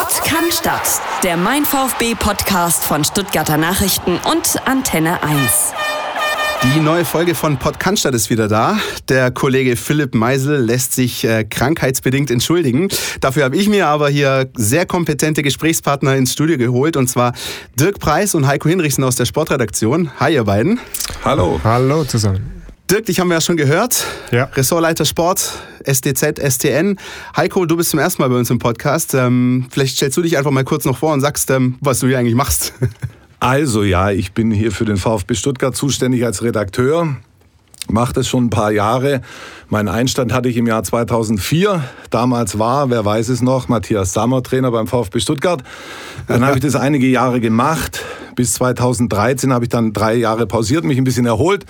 Sport kann Stadt. Der Mein VfB Podcast von Stuttgarter Nachrichten und Antenne 1. Die neue Folge von Pod Cannstatt ist wieder da. Der Kollege Philipp Meisel lässt sich äh, krankheitsbedingt entschuldigen. Dafür habe ich mir aber hier sehr kompetente Gesprächspartner ins Studio geholt und zwar Dirk Preis und Heiko Hinrichsen aus der Sportredaktion. Hi ihr beiden. Hallo. Hallo zusammen. Dirk, dich haben wir ja schon gehört. Ja. Ressortleiter Sport, SDZ, STN. Heiko, du bist zum ersten Mal bei uns im Podcast. Ähm, vielleicht stellst du dich einfach mal kurz noch vor und sagst, ähm, was du hier eigentlich machst. Also ja, ich bin hier für den VfB Stuttgart zuständig als Redakteur. Mache das schon ein paar Jahre. Meinen Einstand hatte ich im Jahr 2004. Damals war, wer weiß es noch, Matthias Sammer Trainer beim VfB Stuttgart. Dann habe ich das einige Jahre gemacht. Bis 2013 habe ich dann drei Jahre pausiert, mich ein bisschen erholt.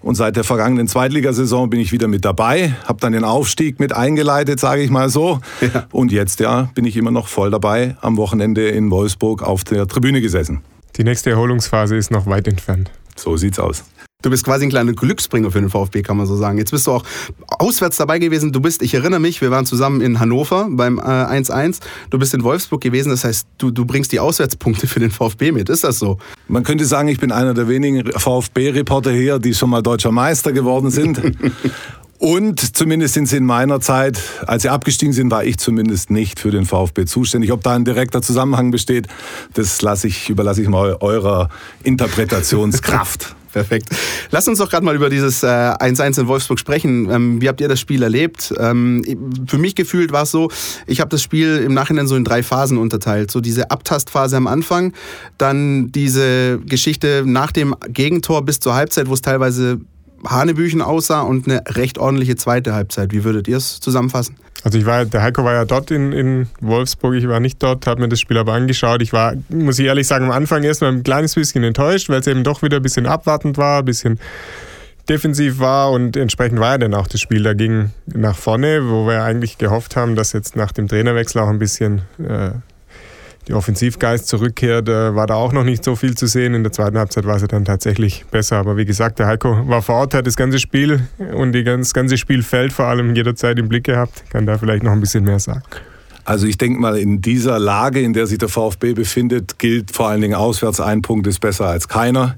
Und seit der vergangenen Zweitligasaison bin ich wieder mit dabei. Habe dann den Aufstieg mit eingeleitet, sage ich mal so. Ja. Und jetzt ja, bin ich immer noch voll dabei. Am Wochenende in Wolfsburg auf der Tribüne gesessen. Die nächste Erholungsphase ist noch weit entfernt. So sieht's aus. Du bist quasi ein kleiner Glücksbringer für den VfB, kann man so sagen. Jetzt bist du auch auswärts dabei gewesen. Du bist, ich erinnere mich, wir waren zusammen in Hannover beim äh, 1-1. Du bist in Wolfsburg gewesen. Das heißt, du, du bringst die Auswärtspunkte für den VfB mit. Ist das so? Man könnte sagen, ich bin einer der wenigen VfB-Reporter hier, die schon mal deutscher Meister geworden sind. Und zumindest sind sie in meiner Zeit, als sie abgestiegen sind, war ich zumindest nicht für den VfB zuständig. Ob da ein direkter Zusammenhang besteht, das lasse ich, überlasse ich mal eurer Interpretationskraft. Perfekt. Lass uns doch gerade mal über dieses äh, 1-1 in Wolfsburg sprechen. Ähm, wie habt ihr das Spiel erlebt? Ähm, für mich gefühlt war es so, ich habe das Spiel im Nachhinein so in drei Phasen unterteilt. So diese Abtastphase am Anfang, dann diese Geschichte nach dem Gegentor bis zur Halbzeit, wo es teilweise Hanebüchen aussah und eine recht ordentliche zweite Halbzeit. Wie würdet ihr es zusammenfassen? Also ich war, der Heiko war ja dort in, in Wolfsburg, ich war nicht dort, habe mir das Spiel aber angeschaut. Ich war, muss ich ehrlich sagen, am Anfang erstmal ein kleines bisschen enttäuscht, weil es eben doch wieder ein bisschen abwartend war, ein bisschen defensiv war und entsprechend war ja dann auch das Spiel dagegen nach vorne, wo wir eigentlich gehofft haben, dass jetzt nach dem Trainerwechsel auch ein bisschen äh, die Offensivgeist zurückkehrt, äh, war da auch noch nicht so viel zu sehen. In der zweiten Halbzeit war es dann tatsächlich besser. Aber wie gesagt, der Heiko war vor Ort, hat das ganze Spiel und die ganz, das ganze Spielfeld vor allem jederzeit im Blick gehabt. Kann da vielleicht noch ein bisschen mehr sagen. Also ich denke mal, in dieser Lage, in der sich der VfB befindet, gilt vor allen Dingen auswärts, ein Punkt ist besser als keiner.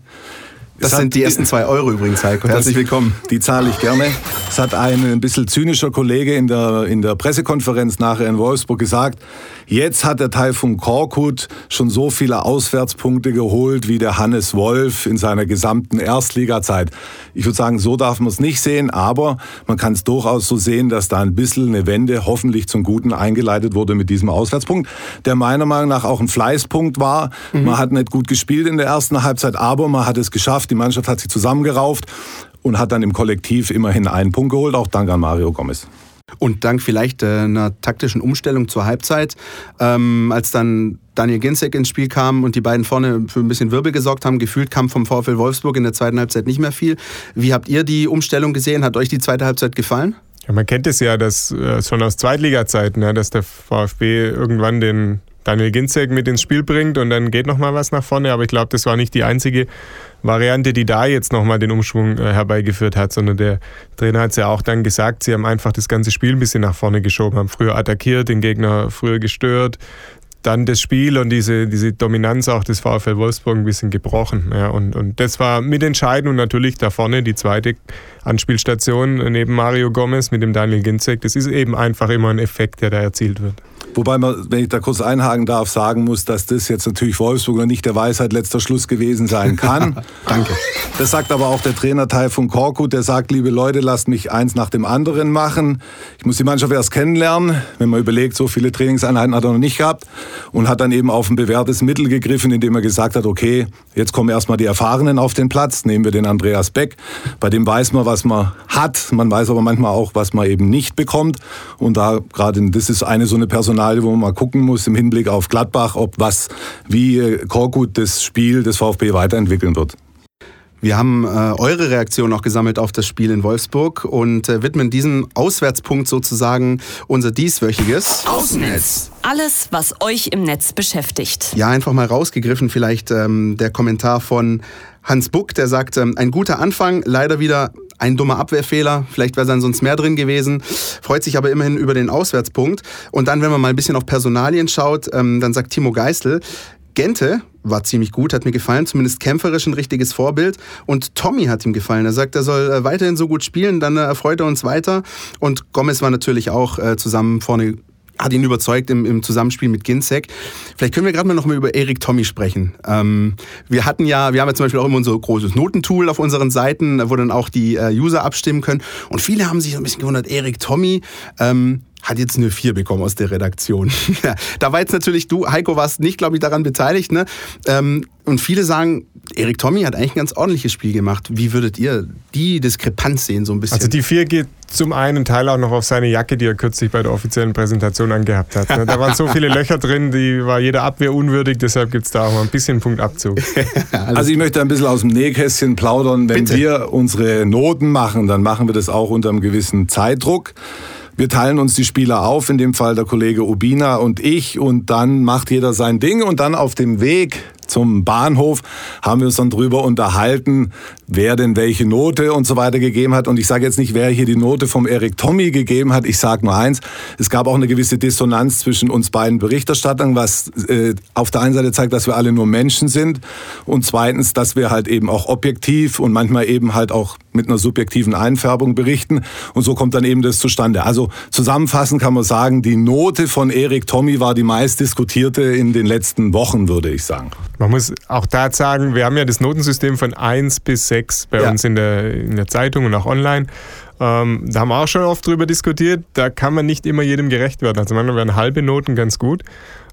Das Es sind die ersten zwei Euro übrigens, Heiko. Herzlich willkommen. Die zahle ich gerne. Es hat ein ein bisschen zynischer Kollege in der, in der Pressekonferenz nachher in Wolfsburg gesagt, jetzt hat der Taifun Korkut schon so viele Auswärtspunkte geholt wie der Hannes Wolf in seiner gesamten Erstligazeit. Ich würde sagen, so darf man es nicht sehen, aber man kann es durchaus so sehen, dass da ein bisschen eine Wende hoffentlich zum Guten eingeleitet wurde mit diesem Auswärtspunkt, der meiner Meinung nach auch ein Fleißpunkt war. Man hat nicht gut gespielt in der ersten Halbzeit, aber man hat es geschafft. Die Mannschaft hat sich zusammengerauft und hat dann im Kollektiv immerhin einen Punkt geholt, auch dank an Mario Gomez. Und dank vielleicht äh, einer taktischen Umstellung zur Halbzeit, ähm, als dann Daniel Ginzek ins Spiel kam und die beiden vorne für ein bisschen Wirbel gesorgt haben, gefühlt kam vom VfL Wolfsburg in der zweiten Halbzeit nicht mehr viel. Wie habt ihr die Umstellung gesehen? Hat euch die zweite Halbzeit gefallen? Ja, man kennt es ja, dass äh, schon aus Zweitliga-Zeiten, dass der VfB irgendwann den Daniel Ginzek mit ins Spiel bringt und dann geht noch mal was nach vorne. Aber ich glaube, das war nicht die einzige Variante, die da jetzt noch mal den Umschwung äh, herbeigeführt hat, sondern der Trainer hat es ja auch dann gesagt, sie haben einfach das ganze Spiel ein bisschen nach vorne geschoben, haben früher attackiert, den Gegner früher gestört, dann das Spiel und diese, diese Dominanz auch des VfL Wolfsburg ein bisschen gebrochen. Ja, und, und das war mitentscheidend und natürlich da vorne die zweite Anspielstation neben Mario Gomez mit dem Daniel Ginzek. Das ist eben einfach immer ein Effekt, der da erzielt wird. Wobei man, wenn ich da kurz einhaken darf, sagen muss, dass das jetzt natürlich Wolfsburg noch nicht der Weisheit letzter Schluss gewesen sein kann. Danke. Das sagt aber auch der Trainer Teil von Korkut, der sagt, liebe Leute, lasst mich eins nach dem anderen machen. Ich muss die Mannschaft erst kennenlernen. Wenn man überlegt, so viele Trainingseinheiten hat er noch nicht gehabt und hat dann eben auf ein bewährtes Mittel gegriffen, indem er gesagt hat, okay, jetzt kommen erstmal die Erfahrenen auf den Platz, nehmen wir den Andreas Beck. Bei dem weiß man, was man hat, man weiß aber manchmal auch, was man eben nicht bekommt. Und da gerade, das ist eine so eine Personalie, wo man mal gucken muss im Hinblick auf Gladbach, ob was, wie äh, Korkut das Spiel des VfB weiterentwickeln wird. Wir haben äh, eure Reaktion auch gesammelt auf das Spiel in Wolfsburg und äh, widmen diesen Auswärtspunkt sozusagen unser dieswöchiges. Außennetz. Alles, was euch im Netz beschäftigt. Ja, einfach mal rausgegriffen, vielleicht ähm, der Kommentar von Hans Buck, der sagt, ähm, ein guter Anfang, leider wieder ein dummer Abwehrfehler, vielleicht wäre dann sonst mehr drin gewesen, freut sich aber immerhin über den Auswärtspunkt. Und dann, wenn man mal ein bisschen auf Personalien schaut, ähm, dann sagt Timo Geisel, Gente war ziemlich gut, hat mir gefallen, zumindest kämpferisch ein richtiges Vorbild. Und Tommy hat ihm gefallen. Er sagt, er soll äh, weiterhin so gut spielen, dann äh, erfreut er uns weiter. Und Gomez war natürlich auch äh, zusammen vorne hat ihn überzeugt im, im Zusammenspiel mit Ginzek. Vielleicht können wir gerade mal noch mal über Erik Tommy sprechen. Ähm, wir hatten ja, wir haben ja zum Beispiel auch immer unser großes Notentool auf unseren Seiten, wo dann auch die äh, User abstimmen können. Und viele haben sich so ein bisschen gewundert, Erik Tommy, ähm, hat jetzt eine 4 bekommen aus der Redaktion. da war jetzt natürlich du, Heiko, warst nicht, glaube ich, daran beteiligt. Ne? Ähm, und viele sagen, Erik Tommy hat eigentlich ein ganz ordentliches Spiel gemacht. Wie würdet ihr die Diskrepanz sehen, so ein bisschen? Also die 4 geht zum einen Teil auch noch auf seine Jacke, die er kürzlich bei der offiziellen Präsentation angehabt hat. Ne? Da waren so viele Löcher drin, die war jeder Abwehr unwürdig, deshalb gibt es da auch mal ein bisschen Punktabzug. also ich möchte ein bisschen aus dem Nähkästchen plaudern. Wenn Bitte. wir unsere Noten machen, dann machen wir das auch unter einem gewissen Zeitdruck. Wir teilen uns die Spieler auf, in dem Fall der Kollege Ubina und ich, und dann macht jeder sein Ding. Und dann auf dem Weg zum Bahnhof haben wir uns dann drüber unterhalten, wer denn welche Note und so weiter gegeben hat. Und ich sage jetzt nicht, wer hier die Note vom Erik Tommy gegeben hat. Ich sage nur eins, es gab auch eine gewisse Dissonanz zwischen uns beiden Berichterstattern, was äh, auf der einen Seite zeigt, dass wir alle nur Menschen sind und zweitens, dass wir halt eben auch objektiv und manchmal eben halt auch mit einer subjektiven Einfärbung berichten. Und so kommt dann eben das zustande. Also zusammenfassend kann man sagen, die Note von Erik Tommy war die meist diskutierte in den letzten Wochen, würde ich sagen. Man muss auch da sagen, wir haben ja das Notensystem von 1 bis 6 bei ja. uns in der, in der Zeitung und auch online. Ähm, da haben wir auch schon oft drüber diskutiert. Da kann man nicht immer jedem gerecht werden. Also manchmal werden halbe Noten ganz gut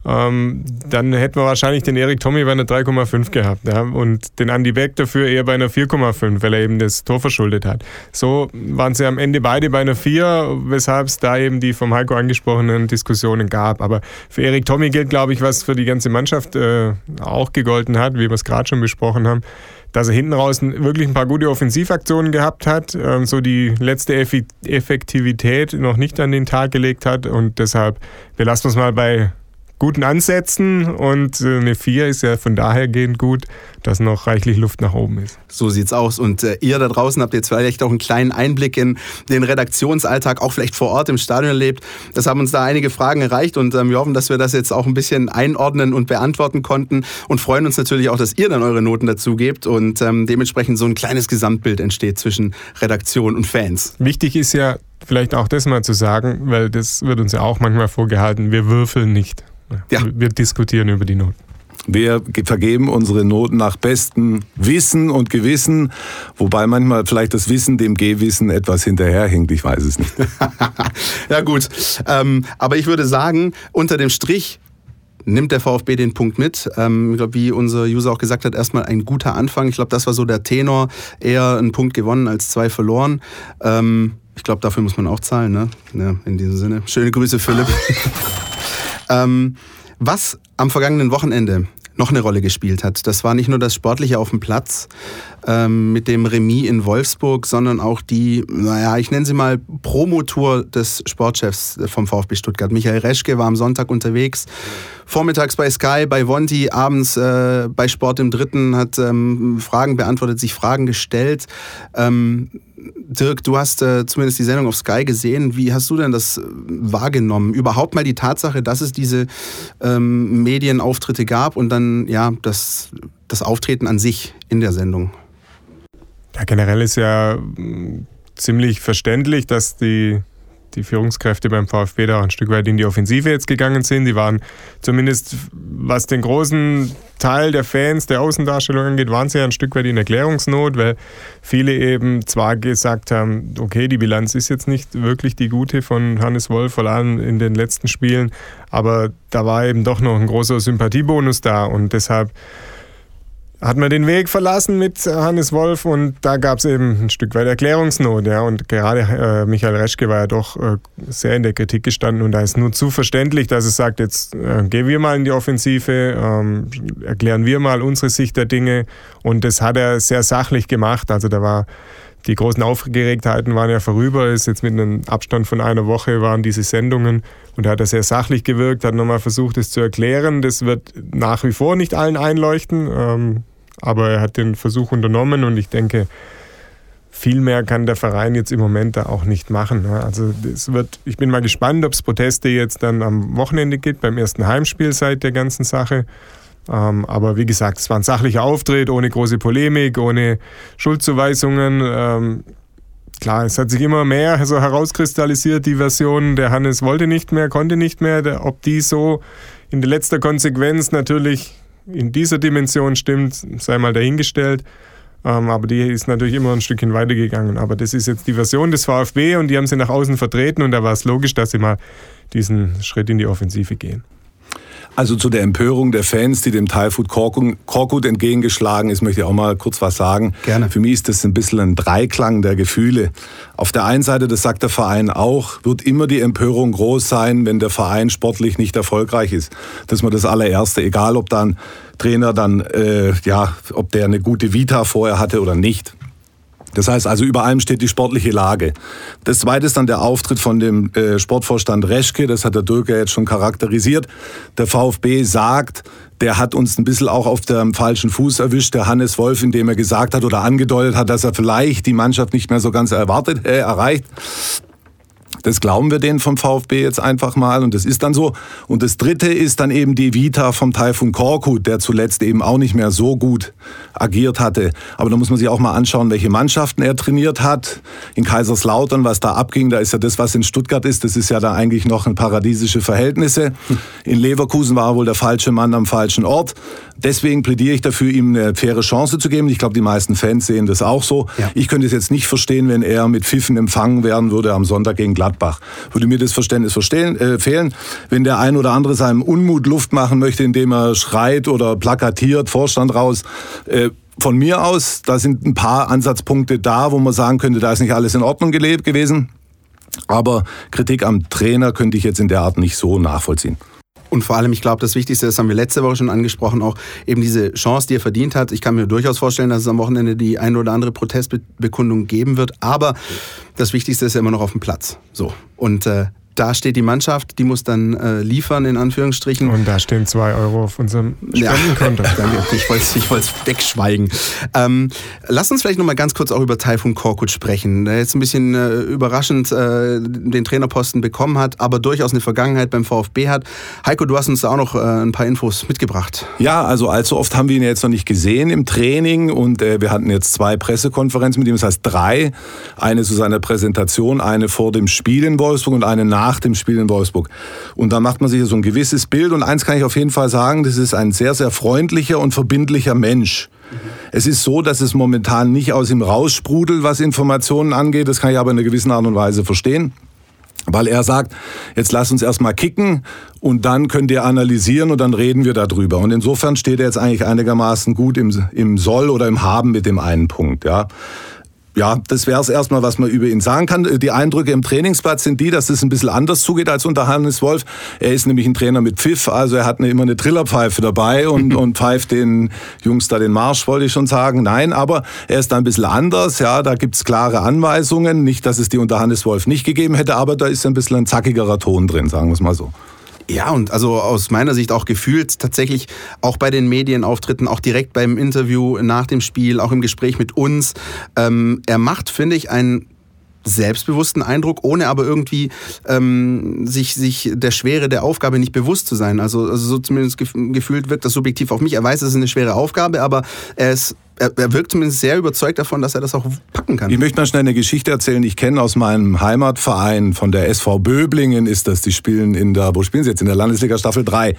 ähm, dann hätten wir wahrscheinlich den Erik Tommy bei einer 3,5 gehabt ja? und den Andy Beck dafür eher bei einer 4,5, weil er eben das Tor verschuldet hat. So waren sie am Ende beide bei einer 4, weshalb es da eben die vom Heiko angesprochenen Diskussionen gab. Aber für Erik Tommy gilt, glaube ich, was für die ganze Mannschaft äh, auch gegolten hat, wie wir es gerade schon besprochen haben dass er hinten raus wirklich ein paar gute Offensivaktionen gehabt hat, ähm, so die letzte Effektivität noch nicht an den Tag gelegt hat und deshalb wir es mal bei guten Ansätzen und äh, eine 4 ist ja von daher gehend gut, dass noch reichlich Luft nach oben ist. So sieht's aus. Und äh, ihr da draußen habt jetzt vielleicht auch einen kleinen Einblick in den Redaktionsalltag, auch vielleicht vor Ort im Stadion erlebt. Das haben uns da einige Fragen erreicht und ähm, wir hoffen, dass wir das jetzt auch ein bisschen einordnen und beantworten konnten und freuen uns natürlich auch, dass ihr dann eure Noten dazu gebt und ähm, dementsprechend so ein kleines Gesamtbild entsteht zwischen Redaktion und Fans. Wichtig ist ja, vielleicht auch das mal zu sagen, weil das wird uns ja auch manchmal vorgehalten, wir würfeln nicht. Ja. Wir diskutieren über die Noten. Wir vergeben unsere Noten nach bestem Wissen und Gewissen, wobei manchmal vielleicht das Wissen dem Gehwissen etwas hinterherhinkt, ich weiß es nicht. ja gut, ähm, aber ich würde sagen, unter dem Strich nimmt der VfB den Punkt mit. Ähm, ich glaube, wie unser User auch gesagt hat, erstmal ein guter Anfang. Ich glaube, das war so der Tenor, eher einen Punkt gewonnen als zwei verloren. Ähm, ich glaube, dafür muss man auch zahlen, ne? Ja, in diesem Sinne. Schöne Grüße, Philipp. Ähm, was am vergangenen Wochenende noch eine Rolle gespielt hat. Das war nicht nur das Sportliche auf dem Platz ähm, mit dem Remis in Wolfsburg, sondern auch die, naja, ich nenne sie mal Promotour des Sportchefs vom VfB Stuttgart. Michael Reschke war am Sonntag unterwegs, vormittags bei Sky, bei Vonti, abends äh, bei Sport im Dritten, hat ähm, Fragen beantwortet, sich Fragen gestellt. Ähm, Dirk, du hast äh, zumindest die Sendung auf Sky gesehen. Wie hast du denn das äh, wahrgenommen? Überhaupt mal die Tatsache, dass es diese ähm, Medienauftritte gab und dann ja das, das Auftreten an sich in der Sendung. Ja, generell ist ja mm, ziemlich verständlich, dass die die Führungskräfte beim VfB da auch ein Stück weit in die Offensive jetzt gegangen sind. Die waren zumindest, was den großen Teil der Fans, der Außendarstellung angeht, waren sie ja ein Stück weit in Erklärungsnot, weil viele eben zwar gesagt haben, okay, die Bilanz ist jetzt nicht wirklich die gute von Hannes Wolf, vor allem in den letzten Spielen, aber da war eben doch noch ein großer Sympathiebonus da und deshalb hat man den Weg verlassen mit Hannes Wolf und da gab es eben ein Stück weit Erklärungsnot. Ja. Und gerade äh, Michael Reschke war ja doch äh, sehr in der Kritik gestanden und da ist nur zu verständlich, dass es sagt, jetzt äh, gehen wir mal in die Offensive, ähm, erklären wir mal unsere Sicht der Dinge und das hat er sehr sachlich gemacht. Also da war die großen Aufgeregtheiten waren ja vorüber, ist jetzt mit einem Abstand von einer Woche waren diese Sendungen und da hat er sehr sachlich gewirkt, hat nochmal versucht, es zu erklären. Das wird nach wie vor nicht allen einleuchten. Ähm, aber er hat den Versuch unternommen und ich denke, viel mehr kann der Verein jetzt im Moment da auch nicht machen. Ne? Also es wird, ich bin mal gespannt, ob es Proteste jetzt dann am Wochenende gibt, beim ersten Heimspiel seit der ganzen Sache. Ähm, aber wie gesagt, es war ein sachlicher Auftritt, ohne große Polemik, ohne Schuldzuweisungen. Ähm, klar, es hat sich immer mehr so herauskristallisiert, die Version, der Hannes wollte nicht mehr, konnte nicht mehr. Ob die so in der letzter Konsequenz natürlich in dieser Dimension stimmt, sei mal dahingestellt. Ähm, aber die ist natürlich immer ein Stückchen weitergegangen. Aber das ist jetzt die Version des VfB und die haben sie nach außen vertreten und da war es logisch, dass sie mal diesen Schritt in die Offensive gehen. Also zu der Empörung der Fans, die dem Thai-Food Korkut entgegengeschlagen ist, möchte ich auch mal kurz was sagen. Gerne. Für mich ist das ein bisschen ein Dreiklang der Gefühle. Auf der einen Seite, das sagt der Verein auch, wird immer die Empörung groß sein, wenn der Verein sportlich nicht erfolgreich ist. Das ist mal das allererste, egal ob dann Trainer dann, äh, ja, ob der eine gute Vita vorher hatte oder nicht. Das heißt also, über allem steht die sportliche Lage. Das zweite ist dann der Auftritt von dem äh, Sportvorstand Reschke, das hat der Dürker jetzt schon charakterisiert. Der VfB sagt, der hat uns ein bisschen auch auf dem falschen Fuß erwischt, der Hannes Wolf, indem er gesagt hat oder angedeutet hat, dass er vielleicht die Mannschaft nicht mehr so ganz erwartet, äh, erreicht. Das glauben wir denen vom VfB jetzt einfach mal und das ist dann so. Und das dritte ist dann eben die Vita vom Taifun Korkut, der zuletzt eben auch nicht mehr so gut agiert hatte. Aber da muss man sich auch mal anschauen, welche Mannschaften er trainiert hat. In Kaiserslautern, was da abging, da ist ja das, was in Stuttgart ist, das ist ja da eigentlich noch ein paradiesische Verhältnisse. In Leverkusen war er wohl der falsche Mann am falschen Ort. Deswegen plädiere ich dafür, ihm eine faire Chance zu geben. Ich glaube, die meisten Fans sehen das auch so. Ja. Ich könnte es jetzt nicht verstehen, wenn er mit Pfiffen empfangen werden würde am Sonntag gegen Gladbach. Würde mir das Verständnis verstehen, äh, fehlen. Wenn der ein oder andere seinem Unmut Luft machen möchte, indem er schreit oder plakatiert, Vorstand raus, äh, von mir aus, da sind ein paar Ansatzpunkte da, wo man sagen könnte, da ist nicht alles in Ordnung gelebt gewesen. Aber Kritik am Trainer könnte ich jetzt in der Art nicht so nachvollziehen. Und vor allem, ich glaube, das Wichtigste, das haben wir letzte Woche schon angesprochen, auch eben diese Chance, die er verdient hat. Ich kann mir durchaus vorstellen, dass es am Wochenende die eine oder andere Protestbekundung geben wird. Aber das Wichtigste ist ja immer noch auf dem Platz. So. Und äh, da steht die Mannschaft, die muss dann äh, liefern, in Anführungsstrichen. Und da stehen zwei Euro auf unserem Spendenkonto. Ja, danke, ich wollte es ich wegschweigen. Ähm, lass uns vielleicht nochmal ganz kurz auch über Taifun Korkut sprechen, der jetzt ein bisschen äh, überraschend äh, den Trainerposten bekommen hat, aber durchaus eine Vergangenheit beim VfB hat. Heiko, du hast uns da auch noch äh, ein paar Infos mitgebracht. Ja, also allzu oft haben wir ihn jetzt noch nicht gesehen im Training und äh, wir hatten jetzt zwei Pressekonferenzen mit ihm, das heißt drei. Eine zu seiner Präsentation, eine vor dem Spiel in Wolfsburg und eine nach nach dem Spiel in Wolfsburg. Und da macht man sich so ein gewisses Bild. Und eins kann ich auf jeden Fall sagen, das ist ein sehr, sehr freundlicher und verbindlicher Mensch. Es ist so, dass es momentan nicht aus ihm raussprudelt, was Informationen angeht. Das kann ich aber in einer gewissen Art und Weise verstehen. Weil er sagt, jetzt lass uns erstmal kicken und dann könnt ihr analysieren und dann reden wir darüber. Und insofern steht er jetzt eigentlich einigermaßen gut im, im Soll oder im Haben mit dem einen Punkt, ja ja, das wäre es erstmal, was man über ihn sagen kann. Die Eindrücke im Trainingsplatz sind die, dass es ein bisschen anders zugeht als unter Hannes Wolf. Er ist nämlich ein Trainer mit Pfiff, also er hat eine, immer eine Trillerpfeife dabei und, und pfeift den Jungs da den Marsch, wollte ich schon sagen. Nein, aber er ist da ein bisschen anders. Ja, da gibt's klare Anweisungen. Nicht, dass es die unter Hannes Wolf nicht gegeben hätte, aber da ist ein bisschen ein zackigerer Ton drin, sagen wir es mal so. Ja, und also aus meiner Sicht auch gefühlt tatsächlich auch bei den Medienauftritten, auch direkt beim Interview nach dem Spiel, auch im Gespräch mit uns. Ähm, er macht, finde ich, einen selbstbewussten Eindruck, ohne aber irgendwie ähm, sich, sich der Schwere der Aufgabe nicht bewusst zu sein. Also, also so zumindest gefühlt wirkt das subjektiv auf mich. Er weiß, es ist eine schwere Aufgabe, aber er ist er, er, wirkt zumindest sehr überzeugt davon, dass er das auch packen kann. Ich möchte mal schnell eine Geschichte erzählen. Ich kenne aus meinem Heimatverein von der SV Böblingen ist das. Die spielen in der, wo spielen sie jetzt? In der Landesliga Staffel 3.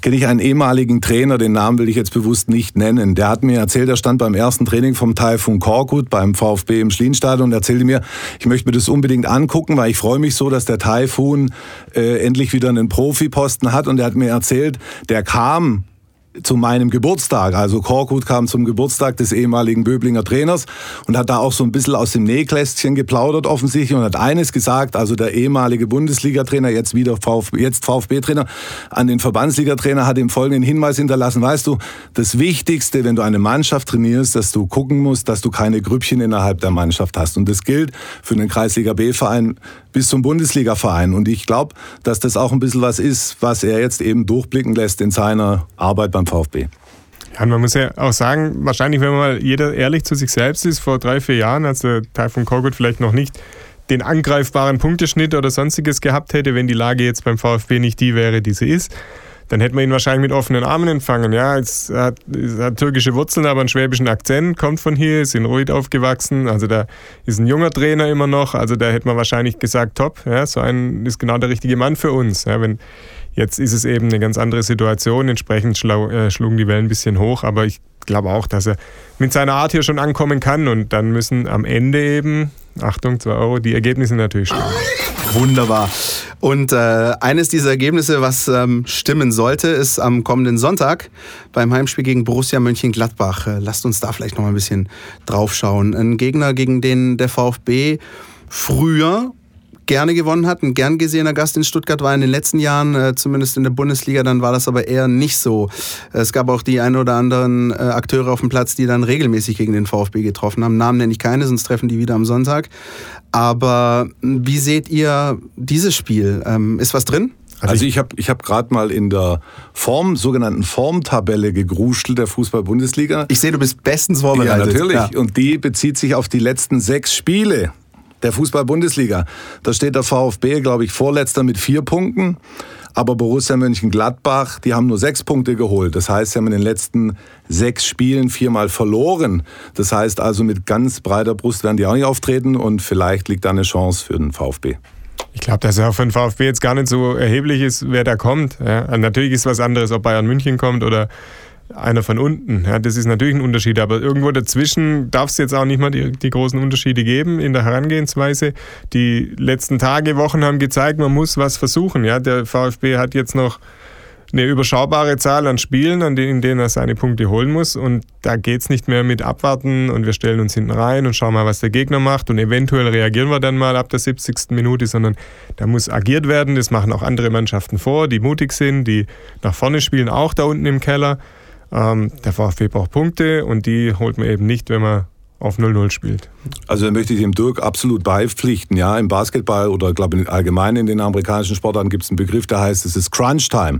Kenne ich einen ehemaligen Trainer, den Namen will ich jetzt bewusst nicht nennen. Der hat mir erzählt, er stand beim ersten Training vom Taifun Korkut beim VfB im Schlienstadion und erzählte mir, ich möchte mir das unbedingt angucken, weil ich freue mich so, dass der Taifun äh, endlich wieder einen Profiposten hat. Und er hat mir erzählt, der kam zu meinem Geburtstag. Also Korkut kam zum Geburtstag des ehemaligen Böblinger Trainers und hat da auch so ein bisschen aus dem Nähkästchen geplaudert offensichtlich und hat eines gesagt, also der ehemalige Bundesliga-Trainer, jetzt wieder VfB, jetzt VfB-Trainer, an den Verbandsliga-Trainer hat ihm folgenden Hinweis hinterlassen, weißt du, das Wichtigste, wenn du eine Mannschaft trainierst, dass du gucken musst, dass du keine Grüppchen innerhalb der Mannschaft hast. Und das gilt für einen Kreisliga-B-Verein bis zum Bundesliga-Verein. Und ich glaube, dass das auch ein bisschen was ist, was er jetzt eben durchblicken lässt in seiner Arbeit beim VfB. Ja, man muss ja auch sagen, wahrscheinlich, wenn mal jeder ehrlich zu sich selbst ist, vor drei, vier Jahren, als der Taifun Korkut vielleicht noch nicht den angreifbaren Punkteschnitt oder sonstiges gehabt hätte, wenn die Lage jetzt beim VfB nicht die wäre, die sie ist, dann hätte man ihn wahrscheinlich mit offenen Armen empfangen. Ja, es hat, es hat türkische Wurzeln, aber einen schwäbischen Akzent, kommt von hier, ist in Ruid aufgewachsen. Also da ist ein junger Trainer immer noch. Also da hätte man wahrscheinlich gesagt, top, ja, so ein ist genau der richtige Mann für uns. Ja, wenn, jetzt ist es eben eine ganz andere Situation. Entsprechend schlau, äh, schlugen die Wellen ein bisschen hoch, aber ich glaube auch, dass er mit seiner Art hier schon ankommen kann und dann müssen am Ende eben, Achtung, 2 Euro, die Ergebnisse natürlich stimmen. Wunderbar. Und äh, eines dieser Ergebnisse, was ähm, stimmen sollte, ist am kommenden Sonntag beim Heimspiel gegen Borussia Mönchengladbach. Äh, lasst uns da vielleicht noch mal ein bisschen draufschauen. Ein Gegner, gegen den der VfB früher gerne gewonnen hat, ein gern gesehener Gast in Stuttgart war in den letzten Jahren, äh, zumindest in der Bundesliga, dann war das aber eher nicht so. Es gab auch die ein oder anderen äh, Akteure auf dem Platz, die dann regelmäßig gegen den VfB getroffen haben. Namen nenne ich keine, sonst treffen die wieder am Sonntag. Aber wie seht ihr dieses Spiel? Ähm, ist was drin? Also ich habe ich hab gerade mal in der Form, sogenannten Formtabelle gegruschelt der Fußball-Bundesliga. Ich sehe, du bist bestens vorbereitet. Ja, natürlich. Ja. Und die bezieht sich auf die letzten sechs Spiele der Fußball-Bundesliga. Da steht der VfB, glaube ich, vorletzter mit vier Punkten. Aber Borussia Mönchengladbach, die haben nur sechs Punkte geholt. Das heißt, sie haben in den letzten sechs Spielen viermal verloren. Das heißt also, mit ganz breiter Brust werden die auch nicht auftreten und vielleicht liegt da eine Chance für den VfB. Ich glaube, dass er für den VfB jetzt gar nicht so erheblich ist, wer da kommt. Ja, natürlich ist es was anderes, ob Bayern München kommt oder einer von unten. Ja, das ist natürlich ein Unterschied, aber irgendwo dazwischen darf es jetzt auch nicht mal die, die, großen Unterschiede geben in der Herangehensweise. Die letzten Tage, Wochen haben gezeigt, man muss was versuchen. Ja, der VfB hat jetzt noch eine überschaubare Zahl an Spielen, an denen, in denen er seine Punkte holen muss. Und da geht es nicht mehr mit abwarten und wir stellen uns hinten rein und schauen mal, was der Gegner macht und eventuell reagieren wir dann mal ab der 70. Minute, sondern da muss agiert werden. Das machen auch andere Mannschaften vor, die mutig sind, die nach vorne spielen, auch da unten im Keller. Ähm, der VfB braucht Punkte und die holt man eben nicht, wenn man auf 0-0 spielt. Also da möchte ich dem Dirk absolut beipflichten. Ja, im Basketball oder glaube allgemein in den amerikanischen Sportarten gibt es einen Begriff, der heißt, es ist Crunch Time.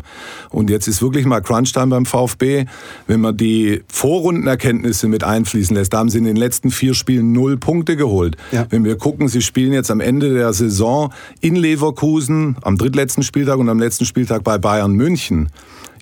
Und jetzt ist wirklich mal Crunch Time beim VfB. Wenn man die Vorrundenerkenntnisse mit einfließen lässt, da haben sie in den letzten vier Spielen null Punkte geholt. Ja. Wenn wir gucken, sie spielen jetzt am Ende der Saison in Leverkusen, am drittletzten Spieltag und am letzten Spieltag bei Bayern München.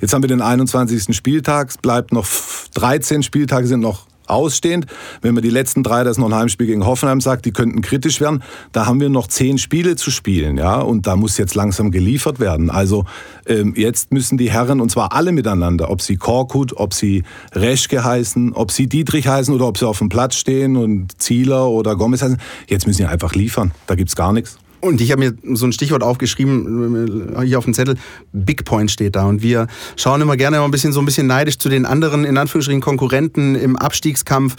Jetzt haben wir den 21. Spieltag, es bleibt noch 13 Spieltage sind noch ausstehend. Wenn man die letzten drei, das ist noch ein Heimspiel gegen Hoffenheim sagt, die könnten kritisch werden, da haben wir noch zehn Spiele zu spielen, ja, und da muss jetzt langsam geliefert werden. Also ähm, jetzt müssen die Herren, und zwar alle miteinander, ob sie Korkut, ob sie Reschke heißen, ob sie Dietrich heißen oder ob sie auf dem Platz stehen und Zieler oder Gomez heißen, jetzt müssen sie einfach liefern. Da gibt's gar nichts. Und ich habe mir so ein Stichwort aufgeschrieben, äh, hier auf dem Zettel, Big Point steht da. Und wir schauen immer gerne mal ein bisschen so ein bisschen neidisch zu den anderen, in Anführungsstrichen, Konkurrenten im Abstiegskampf.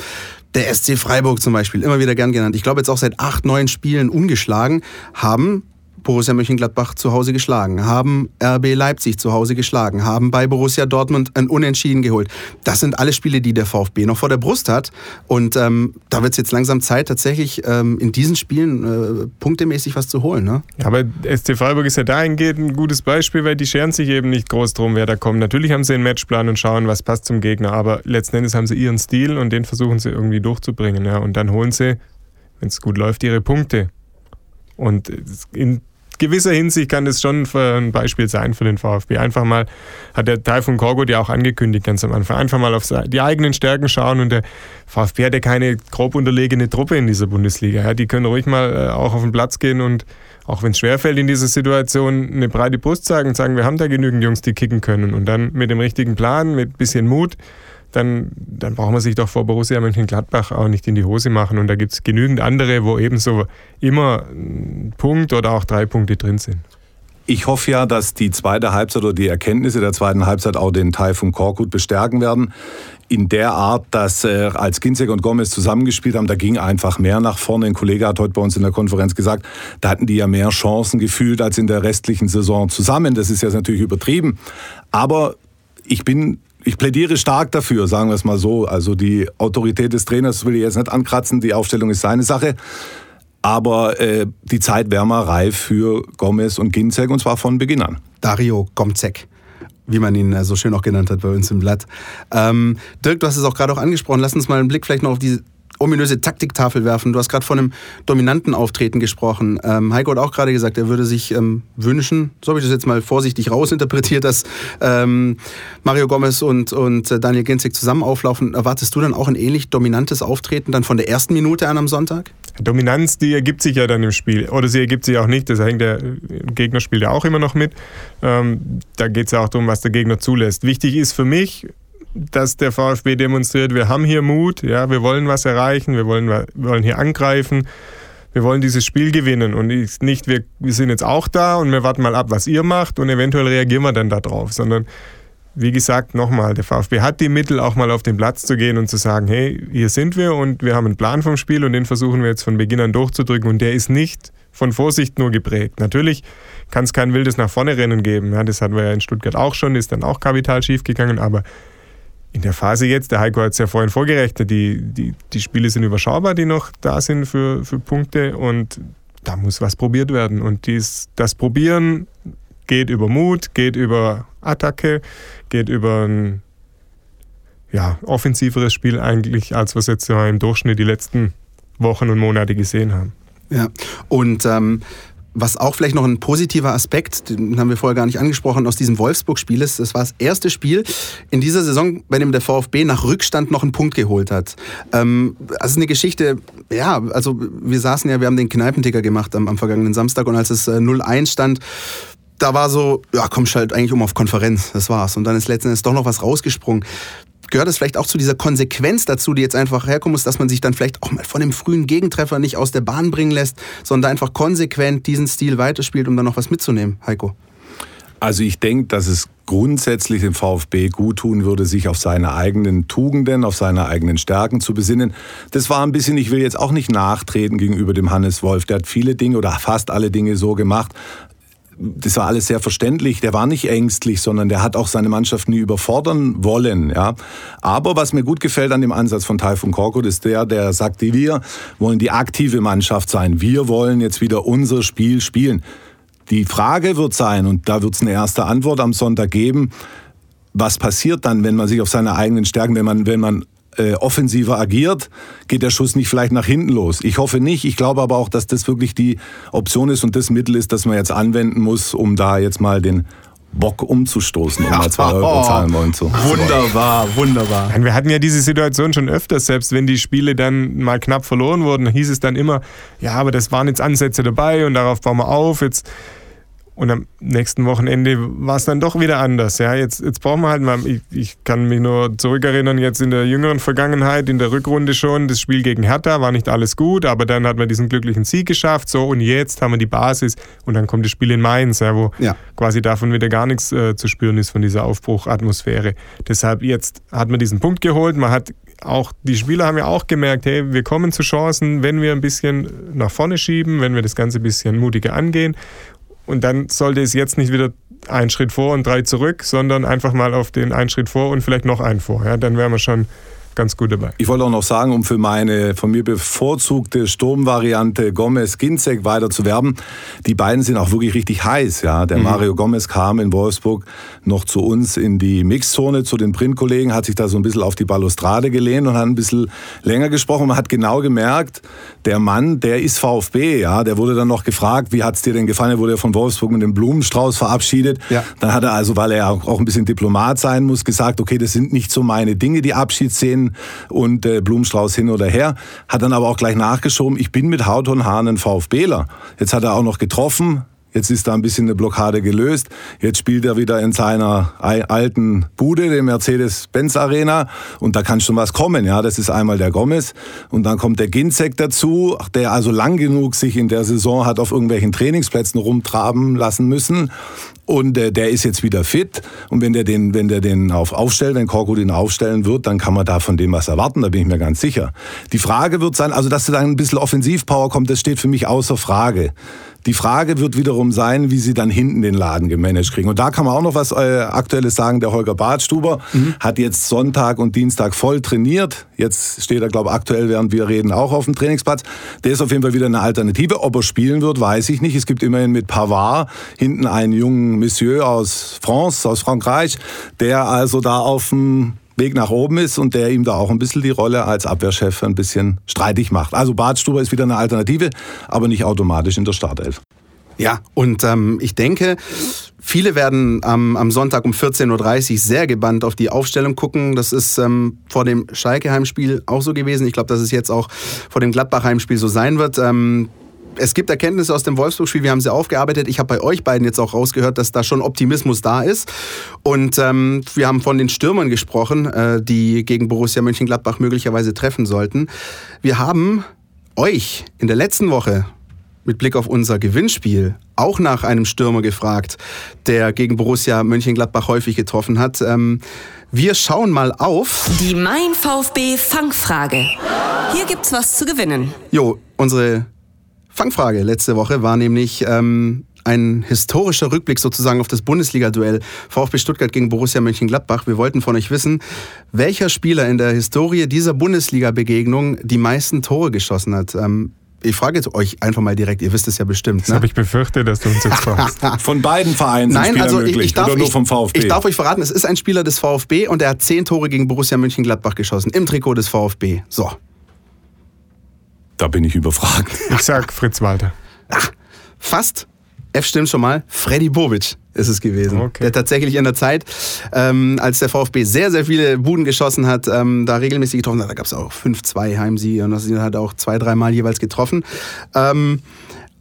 Der SC Freiburg zum Beispiel, immer wieder gern genannt. Ich glaube jetzt auch seit acht, neun Spielen ungeschlagen, haben Borussia Mönchengladbach zu Hause geschlagen, haben RB Leipzig zu Hause geschlagen, haben bei Borussia Dortmund ein Unentschieden geholt. Das sind alle Spiele, die der VfB noch vor der Brust hat. Und ähm, da wird es jetzt langsam Zeit, tatsächlich ähm, in diesen Spielen äh, punktemäßig was zu holen. Ne? Aber SC Freiburg ist ja dahingehend ein gutes Beispiel, weil die scheren sich eben nicht groß drum, wer da kommt. Natürlich haben sie einen Matchplan und schauen, was passt zum Gegner, aber letzten Endes haben sie ihren Stil und den versuchen sie irgendwie durchzubringen. Ja? Und dann holen sie, wenn es gut läuft, ihre Punkte. Und in gewisser Hinsicht kann das schon ein Beispiel sein für den VfB. Einfach mal, hat der Taifun Korgut ja auch angekündigt ganz am Anfang, einfach mal auf die eigenen Stärken schauen und der VfB hat ja keine grob unterlegene Truppe in dieser Bundesliga. Ja, die können ruhig mal äh, auch auf den Platz gehen und auch wenn es schwerfällt in dieser Situation, eine breite Brust sagen, sagen, wir haben da genügend Jungs, die kicken können und dann mit dem richtigen Plan, mit bisschen Mut, dann, dann braucht man sich doch vor Borussia Mönchengladbach auch nicht in die Hose machen. Und da gibt es genügend andere, wo ebenso immer ein Punkt oder auch drei Punkte drin sind. Ich hoffe ja, dass die zweite Halbzeit oder die Erkenntnisse der zweiten Halbzeit auch den von Korkut bestärken werden. In der Art, dass äh, als Ginzek und Gomez zusammengespielt haben, da ging einfach mehr nach vorne. Ein Kollege hat heute bei uns in der Konferenz gesagt, da hatten die ja mehr Chancen gefühlt als in der restlichen Saison zusammen. Das ist jetzt natürlich übertrieben. Aber ich bin ich plädiere stark dafür, sagen wir es mal so. Also die Autorität des Trainers will ich jetzt nicht ankratzen, die Aufstellung ist seine Sache. Aber äh, die Zeit wäre mal reif für Gomez und Ginzek und zwar von Beginn an. Dario Gomzek. wie man ihn äh, so schön auch genannt hat bei uns im Blatt. Ähm, Dirk, du hast es auch gerade auch angesprochen. Lass uns mal einen Blick vielleicht noch auf die ominöse Taktiktafel werfen. Du hast gerade von einem dominanten Auftreten gesprochen. Ähm, Heiko hat auch gerade gesagt, er würde sich ähm, wünschen, so habe ich das jetzt mal vorsichtig rausinterpretiert, dass ähm, Mario Gomez und, und äh, Daniel Ginzig zusammen auflaufen. Erwartest du dann auch ein ähnlich dominantes Auftreten dann von der ersten Minute an am Sonntag? Dominanz, die ergibt sich ja dann im Spiel. Oder sie ergibt sich auch nicht. Das hängt der Gegner spielt ja auch immer noch mit. Ähm, da geht es ja auch darum, was der Gegner zulässt. Wichtig ist für mich, dass der VfB demonstriert, wir haben hier Mut, ja, wir wollen was erreichen, wir wollen, wir wollen hier angreifen, wir wollen dieses Spiel gewinnen. Und nicht, wir, wir sind jetzt auch da und wir warten mal ab, was ihr macht und eventuell reagieren wir dann darauf, sondern wie gesagt, nochmal, der VfB hat die Mittel, auch mal auf den Platz zu gehen und zu sagen, hey, hier sind wir und wir haben einen Plan vom Spiel und den versuchen wir jetzt von Beginn an durchzudrücken. Und der ist nicht von Vorsicht nur geprägt. Natürlich kann es kein wildes nach vorne Rennen geben, ja, das hatten wir ja in Stuttgart auch schon, ist dann auch kapital schief gegangen, aber in der Phase jetzt, der Heiko hat es ja vorhin vorgerechnet, die, die, die Spiele sind überschaubar, die noch da sind für, für Punkte und da muss was probiert werden. Und dies, das Probieren geht über Mut, geht über Attacke, geht über ein ja, offensiveres Spiel eigentlich, als wir es jetzt im Durchschnitt die letzten Wochen und Monate gesehen haben. Ja, und ähm, was auch vielleicht noch ein positiver Aspekt, den haben wir vorher gar nicht angesprochen, aus diesem Wolfsburg-Spiel ist, das war das erste Spiel in dieser Saison, bei dem der VfB nach Rückstand noch einen Punkt geholt hat. Ähm, also eine Geschichte, ja, also wir saßen ja, wir haben den Kneipenticker gemacht am, am vergangenen Samstag und als es äh, 0-1 stand, da war so, ja, kommst halt eigentlich um auf Konferenz, das war's. Und dann ist letzten Endes doch noch was rausgesprungen gehört es vielleicht auch zu dieser Konsequenz dazu, die jetzt einfach herkommen muss, dass man sich dann vielleicht auch mal von dem frühen Gegentreffer nicht aus der Bahn bringen lässt, sondern einfach konsequent diesen Stil weiterspielt, um dann noch was mitzunehmen, Heiko? Also ich denke, dass es grundsätzlich dem VfB gut tun würde, sich auf seine eigenen Tugenden, auf seine eigenen Stärken zu besinnen. Das war ein bisschen, ich will jetzt auch nicht nachtreten gegenüber dem Hannes Wolf. Der hat viele Dinge oder fast alle Dinge so gemacht, das war alles sehr verständlich. Der war nicht ängstlich, sondern der hat auch seine Mannschaft nie überfordern wollen. Ja. Aber was mir gut gefällt an dem Ansatz von Taifun Korkut ist der, der sagt, wir wollen die aktive Mannschaft sein. Wir wollen jetzt wieder unser Spiel spielen. Die Frage wird sein, und da wird es eine erste Antwort am Sonntag geben, was passiert dann, wenn man sich auf seine eigenen Stärken, wenn man, wenn man äh, offensiver agiert, geht der Schuss nicht vielleicht nach hinten los. Ich hoffe nicht. Ich glaube aber auch, dass das wirklich die Option ist und das Mittel ist, das man jetzt anwenden muss, um da jetzt mal den Bock umzustoßen, um mal zwei Euro zahlen wollen zu. Wunderbar, wunderbar. Wir hatten ja diese Situation schon öfters, selbst wenn die Spiele dann mal knapp verloren wurden, hieß es dann immer, ja, aber das waren jetzt Ansätze dabei und darauf bauen wir auf. Jetzt und am nächsten Wochenende war es dann doch wieder anders. Ja, jetzt, jetzt brauchen wir halt mal, ich, ich, kann mich nur zurückerinnern, jetzt in der jüngeren Vergangenheit, in der Rückrunde schon, das Spiel gegen Hertha war nicht alles gut, aber dann hat man diesen glücklichen Sieg geschafft. So, und jetzt haben wir die Basis und dann kommt das Spiel in Mainz, ja, wo ja. quasi davon wieder gar nichts äh, zu spüren ist, von dieser Aufbruchatmosphäre. Deshalb jetzt hat man diesen Punkt geholt, man hat auch die Spieler haben ja auch gemerkt, hey, wir kommen zu Chancen, wenn wir ein bisschen nach vorne schieben, wenn wir das Ganze ein bisschen mutiger angehen. Und dann sollte es jetzt nicht wieder ein Schritt vor und drei zurück, sondern einfach mal auf den einen Schritt vor und vielleicht noch einen vor. Ja, dann wären wir schon ganz gut dabei. Ich wollte auch noch sagen, um für meine von mir bevorzugte Sturmvariante Gomez-Ginzek weiter zu werben, die beiden sind auch wirklich richtig heiß. Ja. Der mhm. Mario Gomez kam in Wolfsburg noch zu uns in die Mixzone, zu den Printkollegen, hat sich da so ein bisschen auf die Balustrade gelehnt und hat ein bisschen länger gesprochen. Man hat genau gemerkt, der Mann, der ist VfB. Ja. Der wurde dann noch gefragt, wie hat es dir denn gefallen? Er wurde von Wolfsburg mit dem Blumenstrauß verabschiedet. Ja. Dann hat er also, weil er auch ein bisschen Diplomat sein muss, gesagt, okay, das sind nicht so meine Dinge, die Abschiedsszenen und äh, Blumenstrauß hin oder her. Hat dann aber auch gleich nachgeschoben, ich bin mit Haut und Haaren ein VfBler. Jetzt hat er auch noch getroffen, Jetzt ist da ein bisschen eine Blockade gelöst. Jetzt spielt er wieder in seiner alten Bude, der Mercedes-Benz Arena. Und da kann schon was kommen. Ja, das ist einmal der Gomez. Und dann kommt der Ginzek dazu, der also lang genug sich in der Saison hat auf irgendwelchen Trainingsplätzen rumtraben lassen müssen. Und äh, der ist jetzt wieder fit. Und wenn der den, wenn der den auf aufstellt, wenn Korkut ihn aufstellen wird, dann kann man da von dem was erwarten. Da bin ich mir ganz sicher. Die Frage wird sein, also dass da ein bisschen Offensivpower kommt, das steht für mich außer Frage. Die Frage wird wiederum sein, wie sie dann hinten den Laden gemanagt kriegen. Und da kann man auch noch was äh, Aktuelles sagen. Der Holger Badstuber mhm. hat jetzt Sonntag und Dienstag voll trainiert. Jetzt steht er, glaube ich, aktuell, während wir reden, auch auf dem Trainingsplatz. Der ist auf jeden Fall wieder eine Alternative. Ob er spielen wird, weiß ich nicht. Es gibt immerhin mit Pavard hinten einen jungen Monsieur aus France, aus Frankreich, der also da auf dem Weg nach oben ist und der ihm da auch ein bisschen die Rolle als Abwehrchef ein bisschen streitig macht. Also Bartstuber ist wieder eine Alternative, aber nicht automatisch in der Startelf. Ja, und ähm, ich denke, viele werden am, am Sonntag um 14.30 Uhr sehr gebannt auf die Aufstellung gucken. Das ist ähm, vor dem Schalke-Heimspiel auch so gewesen. Ich glaube, dass es jetzt auch vor dem Gladbach-Heimspiel so sein wird. Ähm, es gibt Erkenntnisse aus dem Wolfsburg-Spiel, wir haben sie aufgearbeitet. Ich habe bei euch beiden jetzt auch rausgehört, dass da schon Optimismus da ist. Und ähm, wir haben von den Stürmern gesprochen, äh, die gegen Borussia Mönchengladbach möglicherweise treffen sollten. Wir haben euch in der letzten Woche mit Blick auf unser Gewinnspiel auch nach einem Stürmer gefragt, der gegen Borussia Mönchengladbach häufig getroffen hat. Ähm, wir schauen mal auf. Die Mein VfB Fangfrage. Hier gibt's was zu gewinnen. Jo, unsere Fangfrage letzte Woche war nämlich ähm, ein historischer Rückblick sozusagen auf das Bundesliga-Duell VfB Stuttgart gegen Borussia Mönchengladbach. Wir wollten von euch wissen, welcher Spieler in der Historie dieser Bundesliga-Begegnung die meisten Tore geschossen hat. Ähm, ich frage jetzt euch einfach mal direkt, ihr wisst es ja bestimmt. Das ne? habe ich befürchtet, dass du uns jetzt fragst. Von beiden Vereinen Nein, Spieler also möglich ich, ich darf, oder nur ich, vom VfB? Ich darf euch verraten, es ist ein Spieler des VfB und er hat zehn Tore gegen Borussia Mönchengladbach geschossen, im Trikot des VfB. So. Da bin ich überfragt. Ich sag Fritz Walter. Ach, fast. F stimmt schon mal. Freddy Bobic ist es gewesen. Okay. Der tatsächlich in der Zeit, ähm, als der VfB sehr, sehr viele Buden geschossen hat, ähm, da regelmäßig getroffen hat. Da gab es auch 5-2 Heimsiege und das hat auch zwei, dreimal jeweils getroffen. Ähm,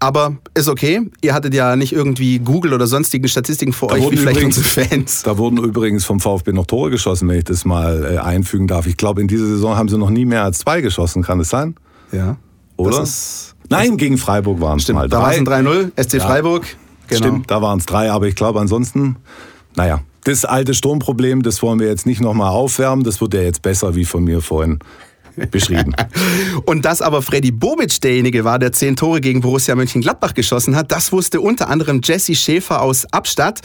aber ist okay. Ihr hattet ja nicht irgendwie Google oder sonstigen Statistiken vor Da euch, wurden wie vielleicht übrigens- unsere Fans. Da wurden übrigens vom VfB noch Tore geschossen, wenn ich das mal äh, einfügen darf. Ich glaube, in dieser Saison haben sie noch nie mehr als zwei geschossen. Kann es sein? Ja. Oder? Das ist, Nein, gegen Freiburg waren es mal da war es ein 3-0. SC Ja. Freiburg. Genau. Stimmt, da waren es drei, aber ich glaube ansonsten, naja, das alte Sturmproblem, das wollen wir jetzt nicht nochmal aufwärmen, das wird ja jetzt besser, wie von mir vorhin beschrieben. Und dass aber Freddy Bobic derjenige war, der zehn Tore gegen Borussia Mönchengladbach geschossen hat, das wusste unter anderem Jessie Schäfer aus Abstadt.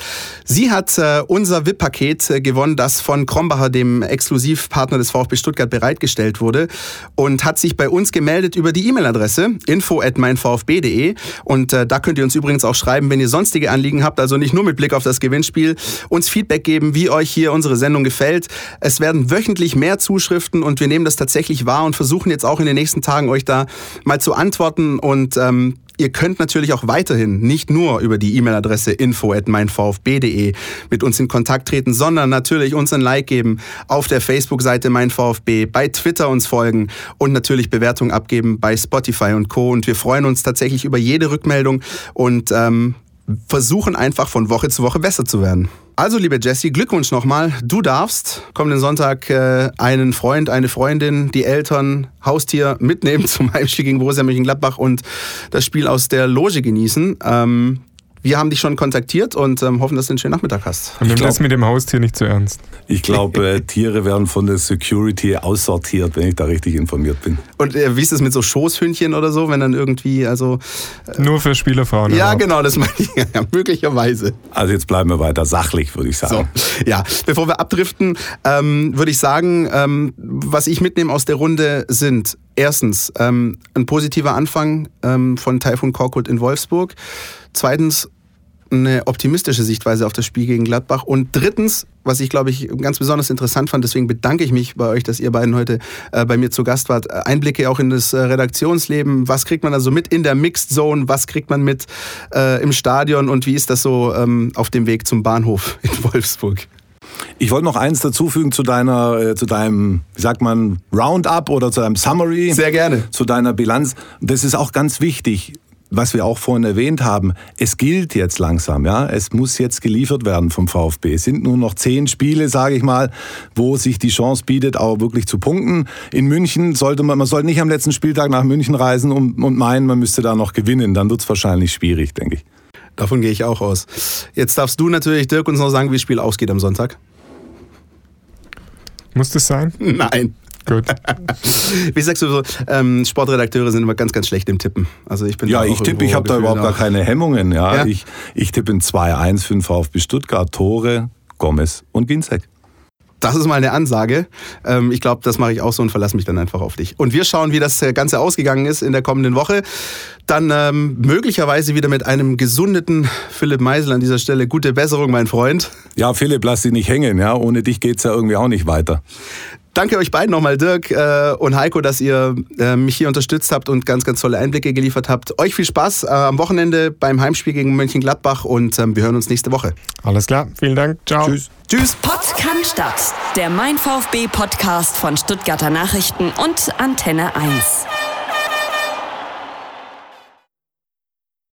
Sie hat äh, unser VIP-Paket äh, gewonnen, das von Krombacher, dem Exklusivpartner des VfB Stuttgart, bereitgestellt wurde und hat sich bei uns gemeldet über die E-Mail-Adresse info at meinvfb.de und äh, da könnt ihr uns übrigens auch schreiben, wenn ihr sonstige Anliegen habt, also nicht nur mit Blick auf das Gewinnspiel, uns Feedback geben, wie euch hier unsere Sendung gefällt. Es werden wöchentlich mehr Zuschriften und wir nehmen das tatsächlich wahr und versuchen jetzt auch in den nächsten Tagen euch da mal zu antworten und ähm, Ihr könnt natürlich auch weiterhin nicht nur über die E-Mail-Adresse info at meinvfb.de mit uns in Kontakt treten, sondern natürlich uns ein Like geben auf der Facebook-Seite Mein VfB, bei Twitter uns folgen und natürlich Bewertungen abgeben bei Spotify und Co. Und wir freuen uns tatsächlich über jede Rückmeldung und ähm, versuchen einfach von Woche zu Woche besser zu werden. Also, liebe Jessie, Glückwunsch nochmal. Du darfst kommenden Sonntag äh, einen Freund, eine Freundin, die Eltern, Haustier mitnehmen zum Heimspiel gegen Borussia Mönchengladbach und das Spiel aus der Loge genießen. Ähm, wir haben dich schon kontaktiert und ähm, hoffen, dass du einen schönen Nachmittag hast. Und nimm das mit dem Haustier nicht zu ernst. Ich glaube, äh, Tiere werden von der Security aussortiert, wenn ich da richtig informiert bin. Und äh, wie ist es mit so Schoßhündchen oder so, wenn dann irgendwie, also. Nur für Spielerfrauen. Ja, erlaubt. genau, das meine ich. Ja, möglicherweise. Also jetzt bleiben wir weiter sachlich, würde ich So, sagen. ja, bevor wir abdriften, ähm, würde ich sagen, ähm, was ich mitnehme aus der Runde sind erstens ähm, ein positiver Anfang ähm, von Taifun Korkut in Wolfsburg, zweitens eine optimistische Sichtweise auf das Spiel gegen Gladbach und drittens, was ich glaube ich ganz besonders interessant fand, deswegen bedanke ich mich bei euch, dass ihr beiden heute äh, bei mir zu Gast wart, Einblicke auch in das äh, Redaktionsleben, was kriegt man also mit in der Mixed Zone, was kriegt man mit äh, im Stadion und wie ist das so ähm, auf dem Weg zum Bahnhof in Wolfsburg? Ich wollte noch eins dazufügen zu deiner, äh, zu deinem, wie sagt man, Roundup oder zu deinem Summary. Sehr gerne. Zu deiner Bilanz. Das ist auch ganz wichtig, was wir auch vorhin erwähnt haben. Es gilt jetzt langsam, ja. Es muss jetzt geliefert werden vom VfB. Es sind nur noch zehn Spiele, sage ich mal, wo sich die Chance bietet, auch wirklich zu punkten. In München sollte man, man sollte nicht am letzten Spieltag nach München reisen und, und meinen, man müsste da noch gewinnen. Dann wird es wahrscheinlich schwierig, denke ich. Davon gehe ich auch aus. Jetzt darfst du natürlich, Dirk, uns noch sagen, wie das Spiel ausgeht am Sonntag. Muss das sein? Nein. Gut. Wie sagst du so, ähm, Sportredakteure sind immer ganz, ganz schlecht im Tippen. Also ich bin Ja, ich tippe, ich habe da überhaupt gar keine Hemmungen. Ja. Ja? Ich, ich tippe ein 2-1 für den VfB Stuttgart. Tore, Gomez und Ginzek. Das ist mal eine Ansage. Ähm, ich glaube, das mache ich auch so und verlasse mich dann einfach auf dich. Und wir schauen, wie das äh, Ganze ausgegangen ist in der kommenden Woche. Dann ähm, möglicherweise wieder mit einem gesundeten Philipp Meisel an dieser Stelle. Gute Besserung, mein Freund. Ja, Philipp, lass dich nicht hängen. Ja? Ohne dich geht es ja irgendwie auch nicht weiter. Danke euch beiden nochmal, Dirk äh, und Heiko, dass ihr äh, mich hier unterstützt habt und ganz, ganz tolle Einblicke geliefert habt. Euch viel Spaß äh, am Wochenende beim Heimspiel gegen Mönchengladbach und ähm, wir hören uns nächste Woche. Alles klar, vielen Dank. Ciao. Tschüss. Tschüss. Kann Stadt. Der Mein VfB Podcast von Stuttgarter Nachrichten und Antenne 1.